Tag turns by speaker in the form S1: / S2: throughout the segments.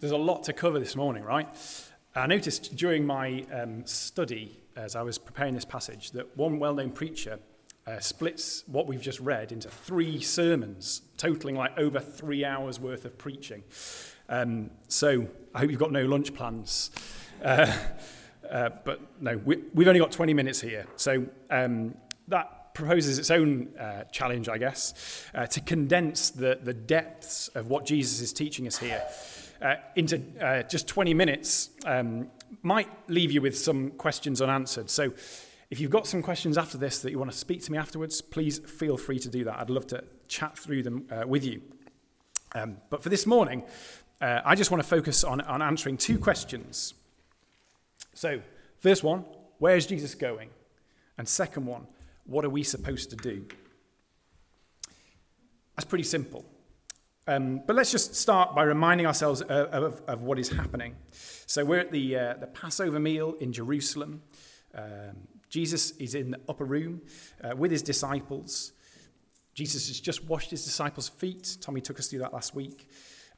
S1: There's a lot to cover this morning, right? I noticed during my um, study, as I was preparing this passage, that one well known preacher uh, splits what we've just read into three sermons, totaling like over three hours worth of preaching. Um, so I hope you've got no lunch plans. Uh, uh, but no, we, have only got 20 minutes here. So um, that proposes its own uh, challenge, I guess, uh, to condense the, the depths of what Jesus is teaching us here uh, into uh, just 20 minutes um, might leave you with some questions unanswered. So if you've got some questions after this that you want to speak to me afterwards, please feel free to do that. I'd love to chat through them uh, with you. Um, but for this morning, uh, I just want to focus on, on answering two questions. So, first one, where is Jesus going? And second one, what are we supposed to do? That's pretty simple. Um, but let's just start by reminding ourselves of, of, of what is happening. So we're at the, uh, the Passover meal in Jerusalem. Um, Jesus is in the upper room uh, with his disciples. Jesus has just washed his disciples' feet. Tommy took us through that last week.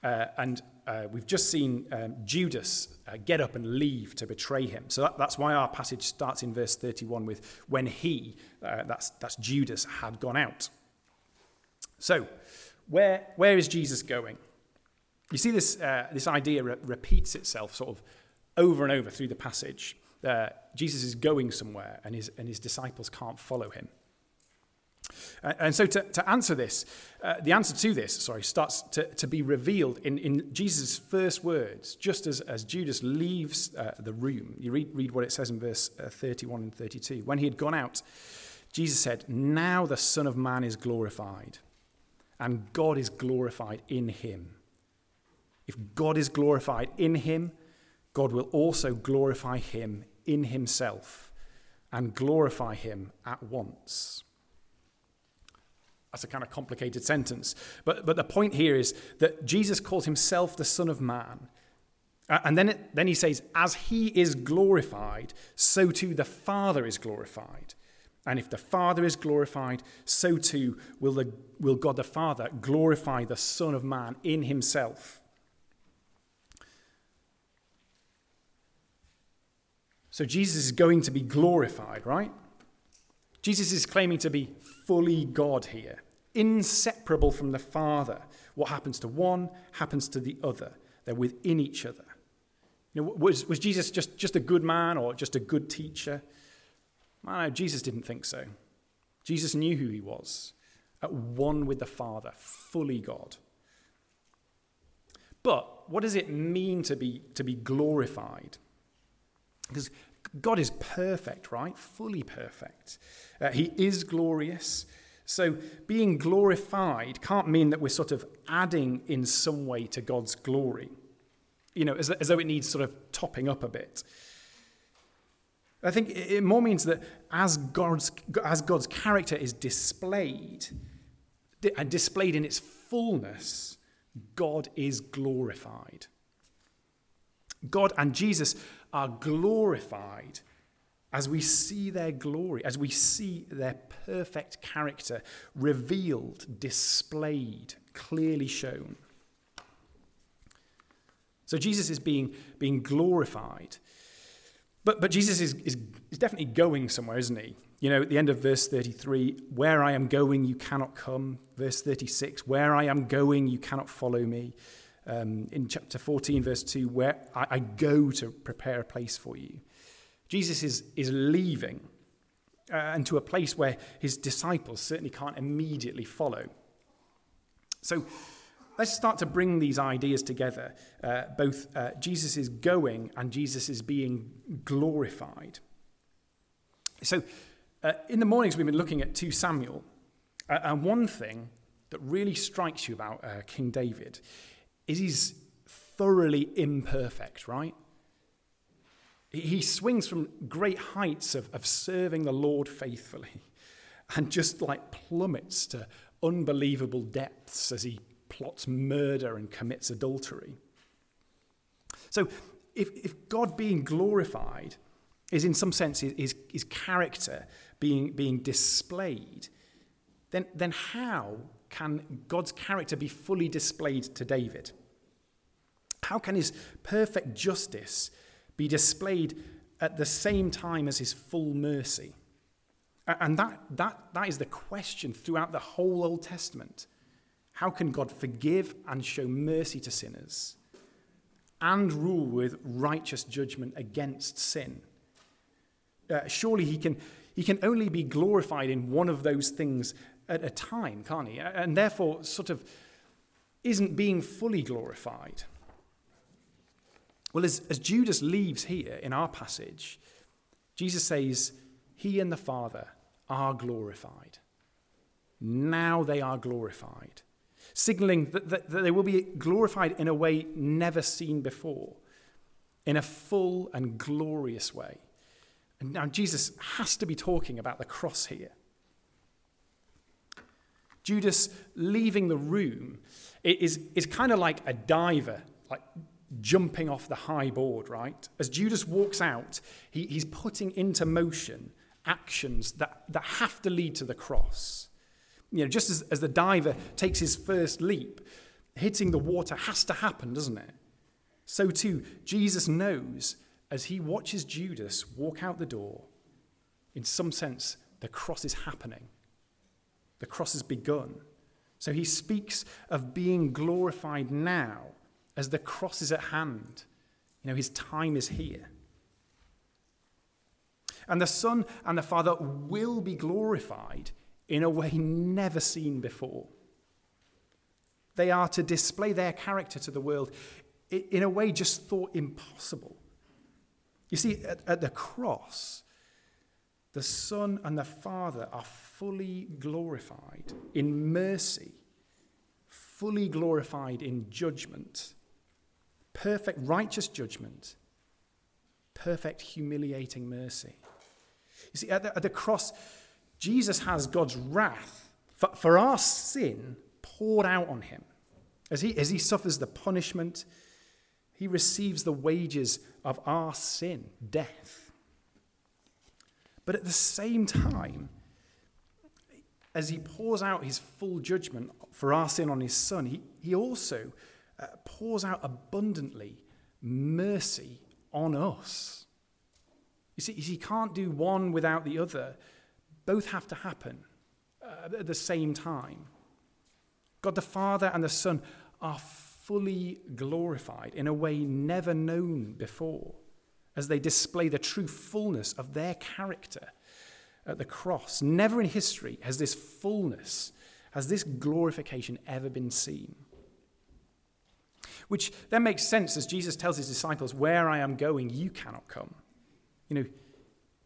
S1: Uh, and uh, we've just seen um, Judas uh, get up and leave to betray him. So that, that's why our passage starts in verse 31 with when he, uh, that's, that's Judas, had gone out. So, where, where is Jesus going? You see, this, uh, this idea re- repeats itself sort of over and over through the passage. Uh, Jesus is going somewhere, and his, and his disciples can't follow him. And so, to, to answer this, uh, the answer to this, sorry, starts to, to be revealed in, in Jesus' first words, just as, as Judas leaves uh, the room. You read, read what it says in verse uh, 31 and 32. When he had gone out, Jesus said, Now the Son of Man is glorified and God is glorified in him. If God is glorified in him, God will also glorify him in himself and glorify him at once. That's a kind of complicated sentence. But, but the point here is that Jesus calls himself the Son of Man. And then, it, then he says, as he is glorified, so too the Father is glorified. And if the Father is glorified, so too will, the, will God the Father glorify the Son of Man in himself. So Jesus is going to be glorified, right? Jesus is claiming to be fully God here, inseparable from the Father. What happens to one happens to the other. They're within each other. You know, was, was Jesus just, just a good man or just a good teacher? No, Jesus didn't think so. Jesus knew who he was, at one with the Father, fully God. But what does it mean to be, to be glorified? Because God is perfect, right? Fully perfect. Uh, he is glorious. So being glorified can't mean that we're sort of adding in some way to God's glory, you know, as, as though it needs sort of topping up a bit. I think it more means that as God's, as God's character is displayed, and displayed in its fullness, God is glorified. God and Jesus are glorified as we see their glory, as we see their perfect character revealed, displayed, clearly shown. So Jesus is being, being glorified but, but Jesus is, is, is definitely going somewhere, isn't he? You know, at the end of verse 33, where I am going, you cannot come. Verse 36, where I am going, you cannot follow me. Um, in chapter 14, verse 2, where I, I go to prepare a place for you. Jesus is, is leaving uh, and to a place where his disciples certainly can't immediately follow. So, let's start to bring these ideas together. Uh, both uh, Jesus is going and Jesus is being glorified. So, uh, in the mornings, we've been looking at 2 Samuel. Uh, and one thing that really strikes you about uh, King David is he's thoroughly imperfect, right? He swings from great heights of, of serving the Lord faithfully and just like plummets to unbelievable depths as he plots murder and commits adultery. So, if, if God being glorified is in some sense his, his character being, being displayed, then, then how can God's character be fully displayed to David? How can his perfect justice be displayed at the same time as his full mercy? And that, that, that is the question throughout the whole Old Testament. How can God forgive and show mercy to sinners and rule with righteous judgment against sin? Uh, surely he can, he can only be glorified in one of those things at a time, can't he? And therefore, sort of isn't being fully glorified. Well, as, as Judas leaves here in our passage, Jesus says, He and the Father are glorified. Now they are glorified, signaling that, that, that they will be glorified in a way never seen before, in a full and glorious way. And now Jesus has to be talking about the cross here. Judas leaving the room is, is kind of like a diver, like jumping off the high board, right? As Judas walks out, he, he's putting into motion actions that, that have to lead to the cross. You know, just as, as the diver takes his first leap, hitting the water has to happen, doesn't it? So too, Jesus knows as he watches Judas walk out the door, in some sense, the cross is happening. The cross has begun. So he speaks of being glorified now as the cross is at hand. You know, his time is here. And the Son and the Father will be glorified in a way never seen before. They are to display their character to the world in a way just thought impossible. You see, at, at the cross, the Son and the Father are fully glorified in mercy, fully glorified in judgment, perfect righteous judgment, perfect humiliating mercy. You see, at the, at the cross, Jesus has God's wrath for, for our sin poured out on him. As he, as he suffers the punishment, he receives the wages of our sin, death. But at the same time, as he pours out his full judgment for our sin on his son, he, he also uh, pours out abundantly mercy on us. You see, he can't do one without the other. Both have to happen uh, at the same time. God the Father and the Son are fully glorified in a way never known before as they display the true fullness of their character at the cross. Never in history has this fullness, has this glorification ever been seen. Which then makes sense as Jesus tells his disciples, Where I am going, you cannot come. You know,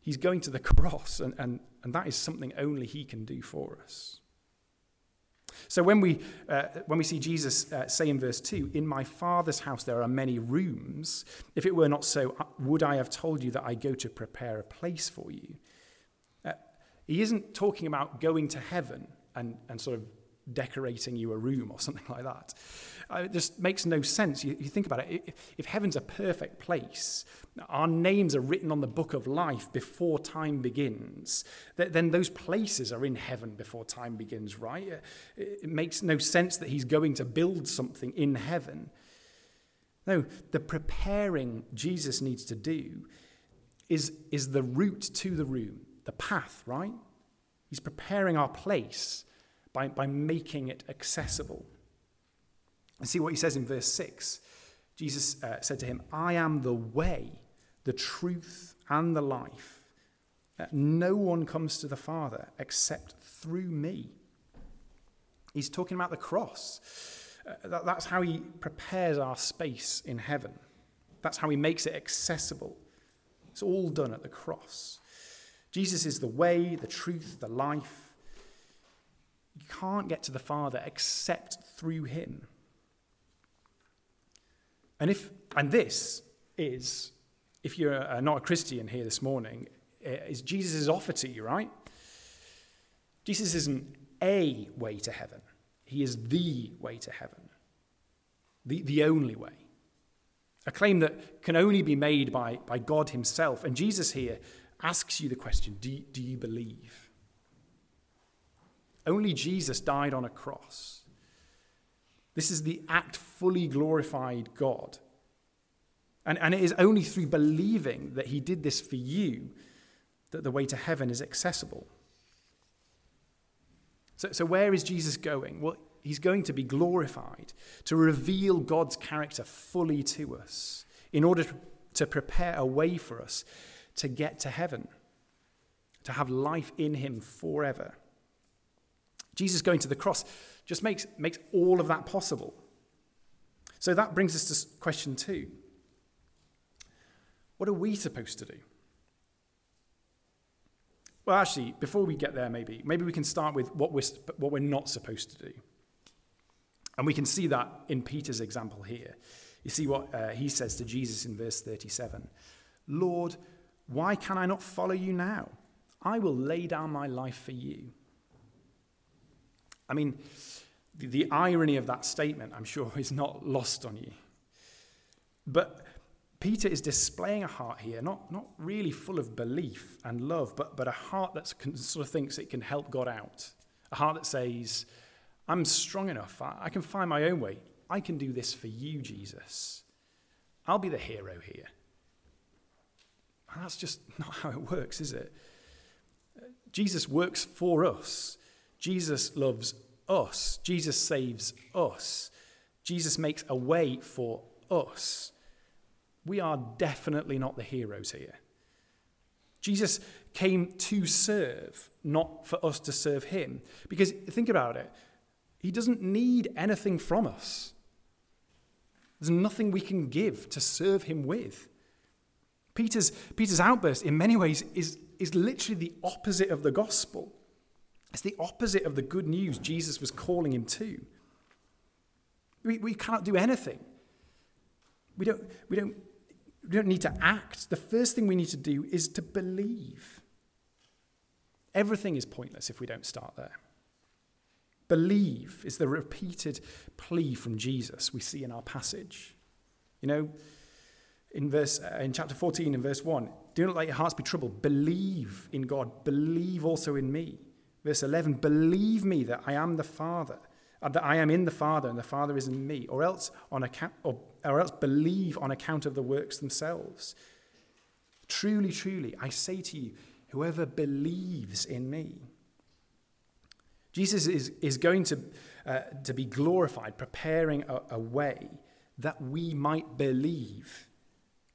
S1: he's going to the cross, and, and, and that is something only he can do for us. So when we, uh, when we see Jesus uh, say in verse 2, In my Father's house there are many rooms, if it were not so, uh, would I have told you that I go to prepare a place for you? Uh, he isn't talking about going to heaven and, and sort of decorating you a room or something like that. Uh, it just makes no sense. You, you think about it. If heaven's a perfect place, our names are written on the book of life before time begins, then those places are in heaven before time begins, right? Uh, it makes no sense that he's going to build something in heaven. No, the preparing Jesus needs to do is, is the route to the room, the path, right? He's preparing our place by, by making it accessible. And see what he says in verse 6. Jesus uh, said to him, I am the way, the truth, and the life. Uh, no one comes to the Father except through me. He's talking about the cross. Uh, that, that's how he prepares our space in heaven. That's how he makes it accessible. It's all done at the cross. Jesus is the way, the truth, the life. Can't get to the Father except through him. And if and this is, if you're uh, not a Christian here this morning, uh, is Jesus' offer to you, right? Jesus isn't a way to heaven. He is the way to heaven. The, the only way. A claim that can only be made by, by God Himself. And Jesus here asks you the question do, do you believe? Only Jesus died on a cross. This is the act fully glorified God And, and it is only through believing that he did this for you that the way to heaven is accessible. So, so where is Jesus going? Well, he's going to be glorified, to reveal God's character fully to us, in order to, prepare a way for us to get to heaven, to have life in him forever. Jesus going to the cross just makes, makes all of that possible. So that brings us to question two. What are we supposed to do? Well, actually, before we get there, maybe, maybe we can start with what we're, what we're not supposed to do. And we can see that in Peter's example here. You see what uh, he says to Jesus in verse 37 Lord, why can I not follow you now? I will lay down my life for you. I mean, the, the irony of that statement, I'm sure, is not lost on you. But Peter is displaying a heart here, not, not really full of belief and love, but, but a heart that sort of thinks it can help God out. A heart that says, I'm strong enough. I, I can find my own way. I can do this for you, Jesus. I'll be the hero here. And that's just not how it works, is it? Jesus works for us. Jesus loves us. Jesus saves us. Jesus makes a way for us we are definitely not the heroes here. Jesus came to serve, not for us to serve him. Because think about it, he doesn't need anything from us. There's nothing we can give to serve him with. Peter's, Peter's outburst, in many ways, is, is literally the opposite of the gospel. It's the opposite of the good news Jesus was calling him to. We, we cannot do anything. We don't, we don't we don't need to act. The first thing we need to do is to believe. Everything is pointless if we don't start there. Believe is the repeated plea from Jesus we see in our passage. You know, in verse uh, in chapter 14 in verse 1, do not let your hearts be troubled. Believe in God. Believe also in me. Verse 11, believe me that I am the Father that I am in the Father and the Father is in me, or else on account, or, or else believe on account of the works themselves. Truly, truly, I say to you, whoever believes in me. Jesus is, is going to, uh, to be glorified, preparing a, a way that we might believe.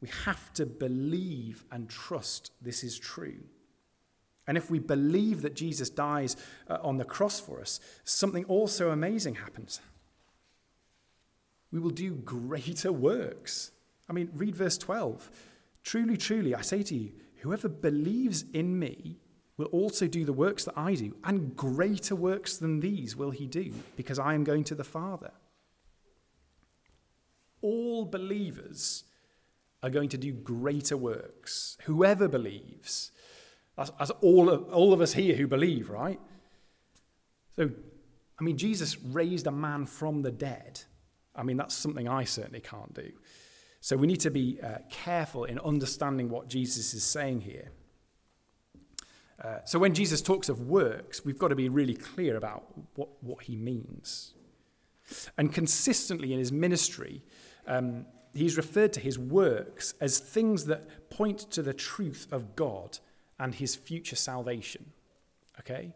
S1: We have to believe and trust this is true. And if we believe that Jesus dies uh, on the cross for us, something also amazing happens. We will do greater works. I mean, read verse 12. Truly, truly, I say to you, whoever believes in me will also do the works that I do, and greater works than these will he do, because I am going to the Father. All believers are going to do greater works. Whoever believes. That's all, of, all of us here who believe, right? So, I mean, Jesus raised a man from the dead. I mean, that's something I certainly can't do. So we need to be uh, careful in understanding what Jesus is saying here. Uh, so when Jesus talks of works, we've got to be really clear about what, what he means. And consistently in his ministry, um, he's referred to his works as things that point to the truth of God and his future salvation. Okay?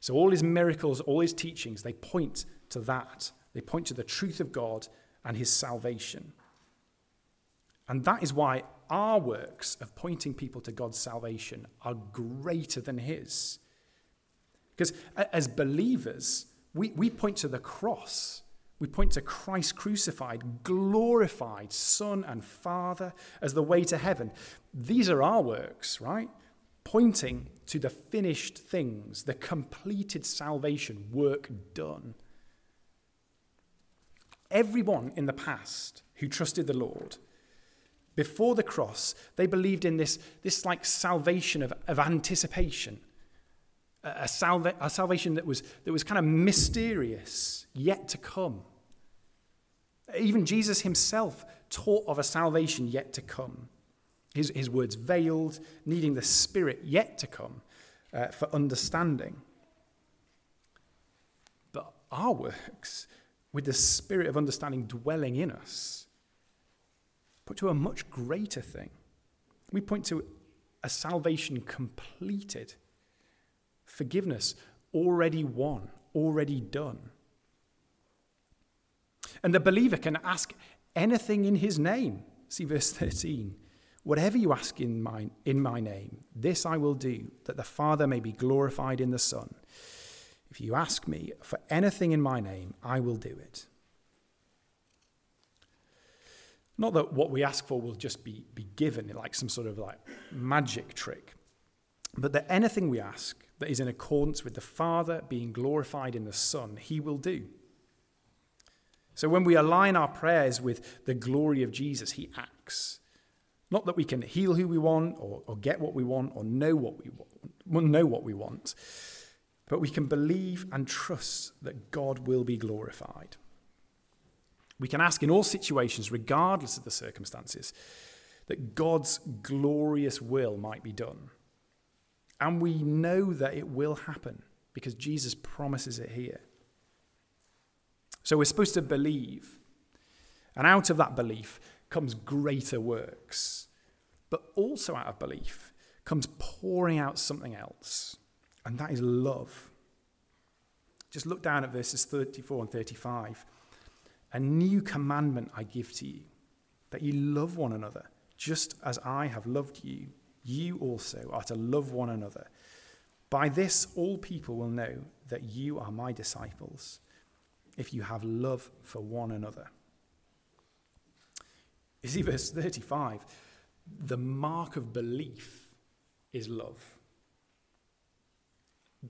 S1: So all his miracles, all his teachings, they point to that. They point to the truth of God and his salvation. And that is why our works of pointing people to God's salvation are greater than his. Because as believers, we, we point to the cross. We point to Christ crucified, glorified Son and Father as the way to heaven. These are our works, right? Pointing to the finished things, the completed salvation work done. Everyone in the past who trusted the Lord, before the cross, they believed in this, this like salvation of, of anticipation, a, a, salva- a salvation that was, that was kind of mysterious, yet to come. Even Jesus himself taught of a salvation yet to come his, his words veiled, needing the Spirit yet to come uh, for understanding. But our works, with the Spirit of understanding dwelling in us, but to a much greater thing. We point to a salvation completed, forgiveness already won, already done. And the believer can ask anything in his name. See verse 13. Whatever you ask in my, in my name, this I will do, that the Father may be glorified in the Son. If you ask me for anything in my name, I will do it. Not that what we ask for will just be, be given like some sort of like magic trick, but that anything we ask that is in accordance with the Father being glorified in the Son, he will do. So when we align our prayers with the glory of Jesus, he acts. Not that we can heal who we want or, or get what we want or know what we want, know what we want, but we can believe and trust that God will be glorified. We can ask in all situations, regardless of the circumstances, that God's glorious will might be done. And we know that it will happen because Jesus promises it here. So we're supposed to believe. And out of that belief comes greater works. But also out of belief comes pouring out something else, and that is love. Just look down at verses 34 and 35. A new commandment I give to you, that you love one another, just as I have loved you. You also are to love one another. By this, all people will know that you are my disciples, if you have love for one another. You see, verse 35 the mark of belief is love.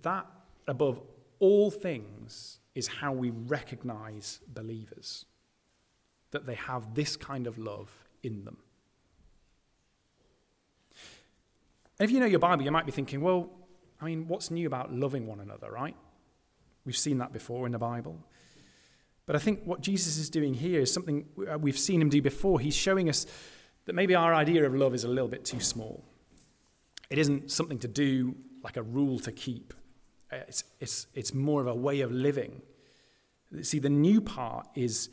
S1: That, above all things, is how we recognize believers that they have this kind of love in them. And if you know your Bible, you might be thinking, well, I mean, what's new about loving one another, right? We've seen that before in the Bible. But I think what Jesus is doing here is something uh, we've seen him do before. He's showing us that maybe our idea of love is a little bit too small. It isn't something to do like a rule to keep, uh, it's, it's, it's more of a way of living. See, the new part is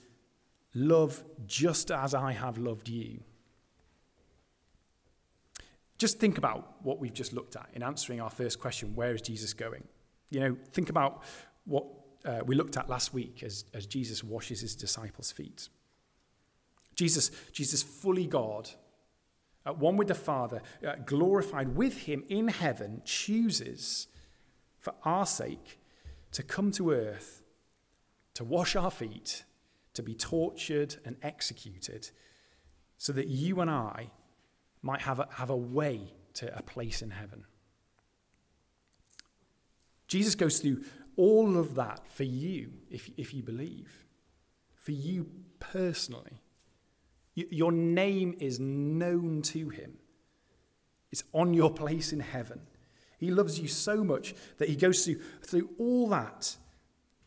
S1: love just as I have loved you. Just think about what we've just looked at in answering our first question where is Jesus going? You know, think about what uh, we looked at last week as, as Jesus washes his disciples' feet. Jesus, Jesus fully God, at one with the Father, uh, glorified with him in heaven, chooses for our sake to come to earth, to wash our feet, to be tortured and executed, so that you and I might have a, have a way to a place in heaven. Jesus goes through all of that for you if, if you believe, for you personally. Your name is known to him. It's on your place in heaven. He loves you so much that he goes through, through all that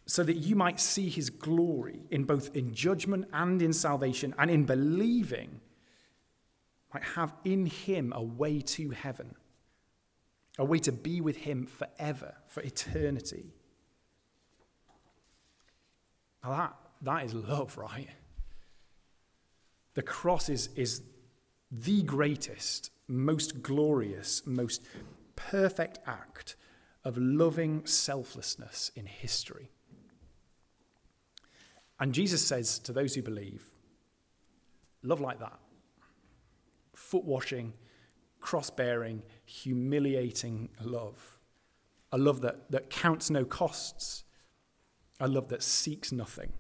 S1: so that you might see his glory in both in judgment and in salvation and in believing might have in him a way to heaven a way to be with him forever for eternity now that that is love right the cross is, is the greatest most glorious most perfect act of loving selflessness in history. And Jesus says to those who believe, love like that. Foot washing, cross bearing, humiliating love. A love that, that counts no costs. A love that seeks nothing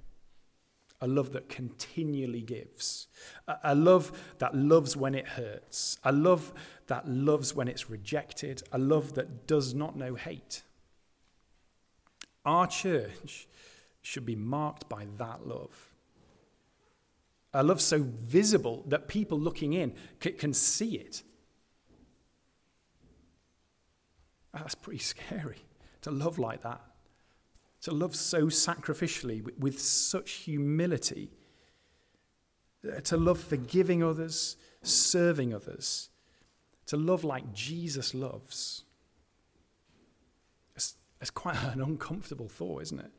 S1: a love that continually gives, a, a, love that loves when it hurts, a love that loves when it's rejected, a love that does not know hate. Our church should be marked by that love. A love so visible that people looking in can, can see it. Ah, that's pretty scary to love like that to love so sacrificially, with, such humility, uh, to love forgiving others, serving others, to love like Jesus loves. It's, it's quite an uncomfortable thought, isn't it?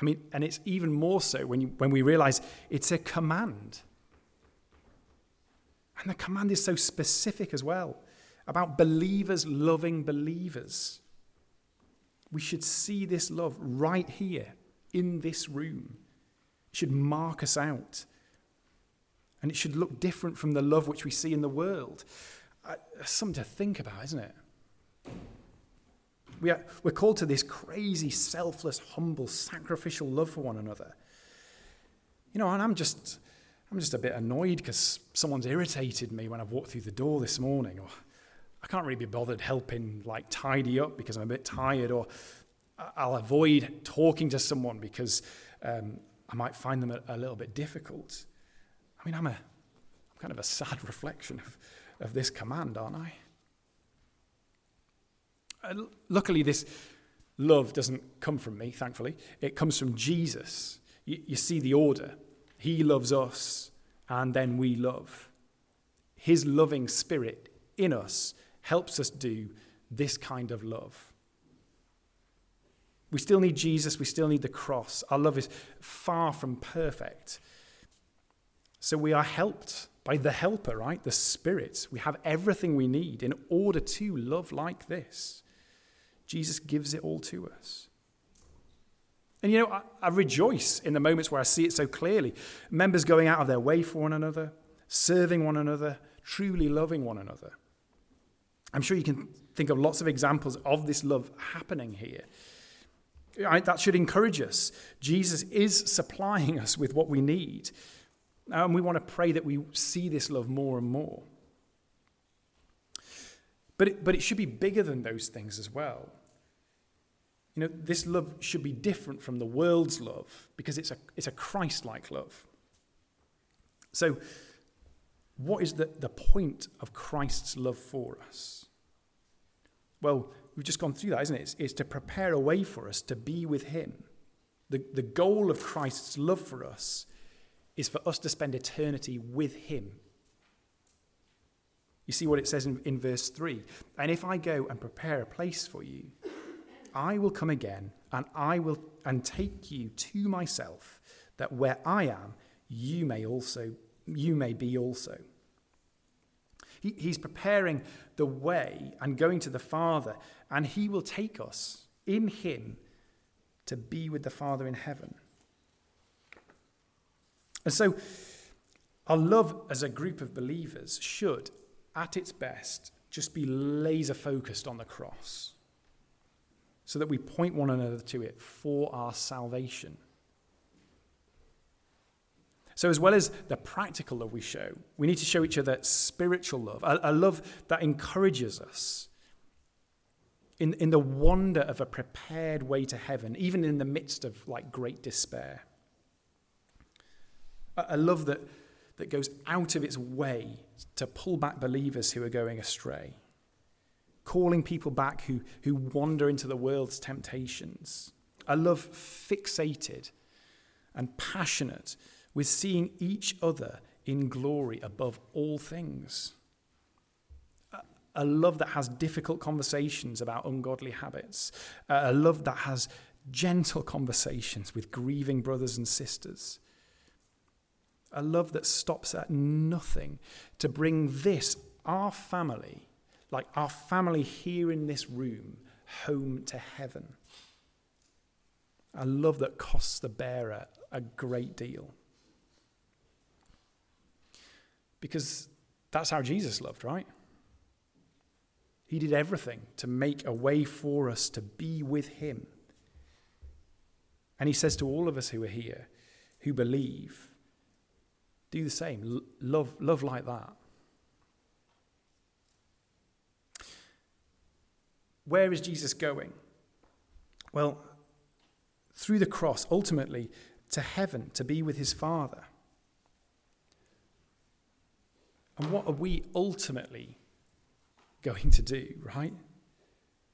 S1: I mean, and it's even more so when, you, when we realize it's a command. And the command is so specific as well about believers loving believers. We should see this love right here in this room. It should mark us out. And it should look different from the love which we see in the world. Something to think about, isn't it? We are, we're called to this crazy, selfless, humble, sacrificial love for one another. You know, and I'm just, I'm just a bit annoyed because someone's irritated me when I've walked through the door this morning, or I can't really be bothered helping like tidy up because I'm a bit tired, or I'll avoid talking to someone because um, I might find them a, a, little bit difficult. I mean, I'm a I'm kind of a sad reflection of, of this command, aren't I? Uh, luckily, this love doesn't come from me, thankfully. It comes from Jesus. You, you see the order. He loves us, and then we love. His loving spirit in us helps us do this kind of love. We still need Jesus, we still need the cross. Our love is far from perfect. So we are helped by the helper, right? The Spirit. We have everything we need in order to love like this. Jesus gives it all to us. And you know, I, I, rejoice in the moments where I see it so clearly. Members going out of their way for one another, serving one another, truly loving one another. I'm sure you can think of lots of examples of this love happening here. That should encourage us. Jesus is supplying us with what we need. Uh, and we want to pray that we see this love more and more. But it, but it should be bigger than those things as well. You know, this love should be different from the world's love because it's a, it's a Christ like love. So, what is the, the point of Christ's love for us? Well, we've just gone through that, isn't it? It's, it's to prepare a way for us to be with Him. The, the goal of Christ's love for us is for us to spend eternity with Him you see what it says in, in verse 3 And if I go and prepare a place for you, I will come again and I will and take you to myself, that where I am, you may also you may be also. He, he's preparing the way and going to the Father, and he will take us in him to be with the Father in heaven. And so, our love as a group of believers should at its best, just be laser focused on the cross so that we point one another to it for our salvation. So, as well as the practical love we show, we need to show each other spiritual love, a, a love that encourages us in, in the wonder of a prepared way to heaven, even in the midst of like great despair. A, a love that that goes out of its way to pull back believers who are going astray, calling people back who, who wander into the world's temptations. A love fixated and passionate with seeing each other in glory above all things. A love that has difficult conversations about ungodly habits. A love that has gentle conversations with grieving brothers and sisters a love that stops at nothing to bring this, our family, like our family here in this room, home to heaven. A love that costs the bearer a great deal. Because that's how Jesus loved, right? He did everything to make a way for us to be with Him. And He says to all of us who are here, who believe, do the same. love, love like that. Where is Jesus going? Well, through the cross, ultimately to heaven to be with his Father. And what are we ultimately going to do, right?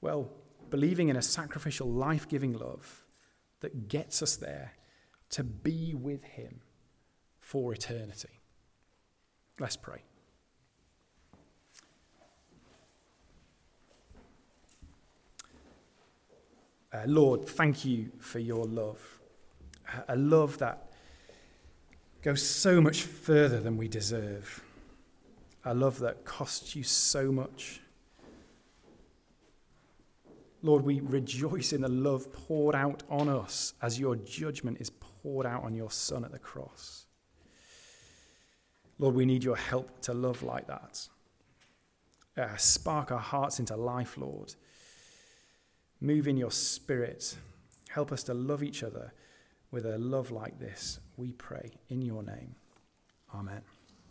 S1: Well, believing in a sacrificial, life giving love that gets us there to be with him for eternity. Let's pray. Uh, Lord, thank you for your love. A love that goes so much further than we deserve. A love that costs you so much. Lord, we rejoice in the love poured out on us as your judgment is poured out on your Son at the cross. Lord, we need your help to love like that. Uh, spark our hearts into life, Lord. Move in your spirit. Help us to love each other with a love like this, we pray in your name. Amen.